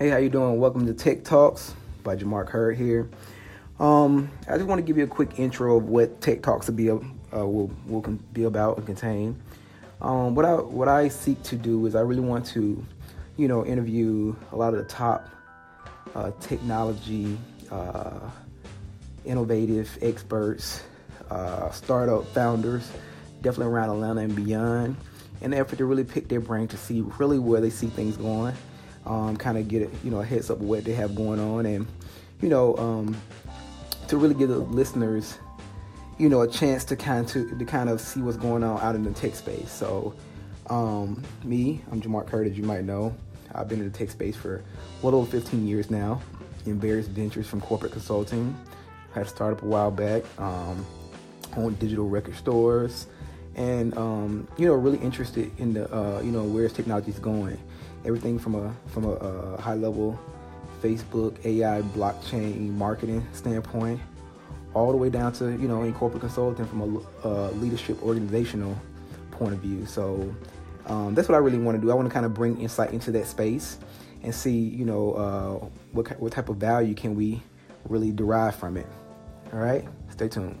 Hey, how you doing? Welcome to Tech Talks by Jamark Hurd here. Um, I just want to give you a quick intro of what Tech Talks will be uh, will will be about and contain. Um, what I what I seek to do is I really want to, you know, interview a lot of the top uh, technology, uh, innovative experts, uh, startup founders, definitely around Atlanta and beyond, in the effort to really pick their brain to see really where they see things going um, kind of get you know a heads up of what they have going on, and you know um, to really give the listeners you know a chance to kind of to, to kind of see what's going on out in the tech space. So um, me, I'm Jamark Curtis. You might know I've been in the tech space for well over 15 years now in various ventures from corporate consulting. Had a startup a while back, um, owned digital record stores, and um, you know really interested in the uh, you know where technology is going everything from a from a, a high level Facebook, AI, blockchain marketing standpoint, all the way down to you know in corporate consulting from a uh, leadership organizational point of view. So um, that's what I really want to do. I want to kind of bring insight into that space and see you know uh, what what type of value can we really derive from it. All right, stay tuned.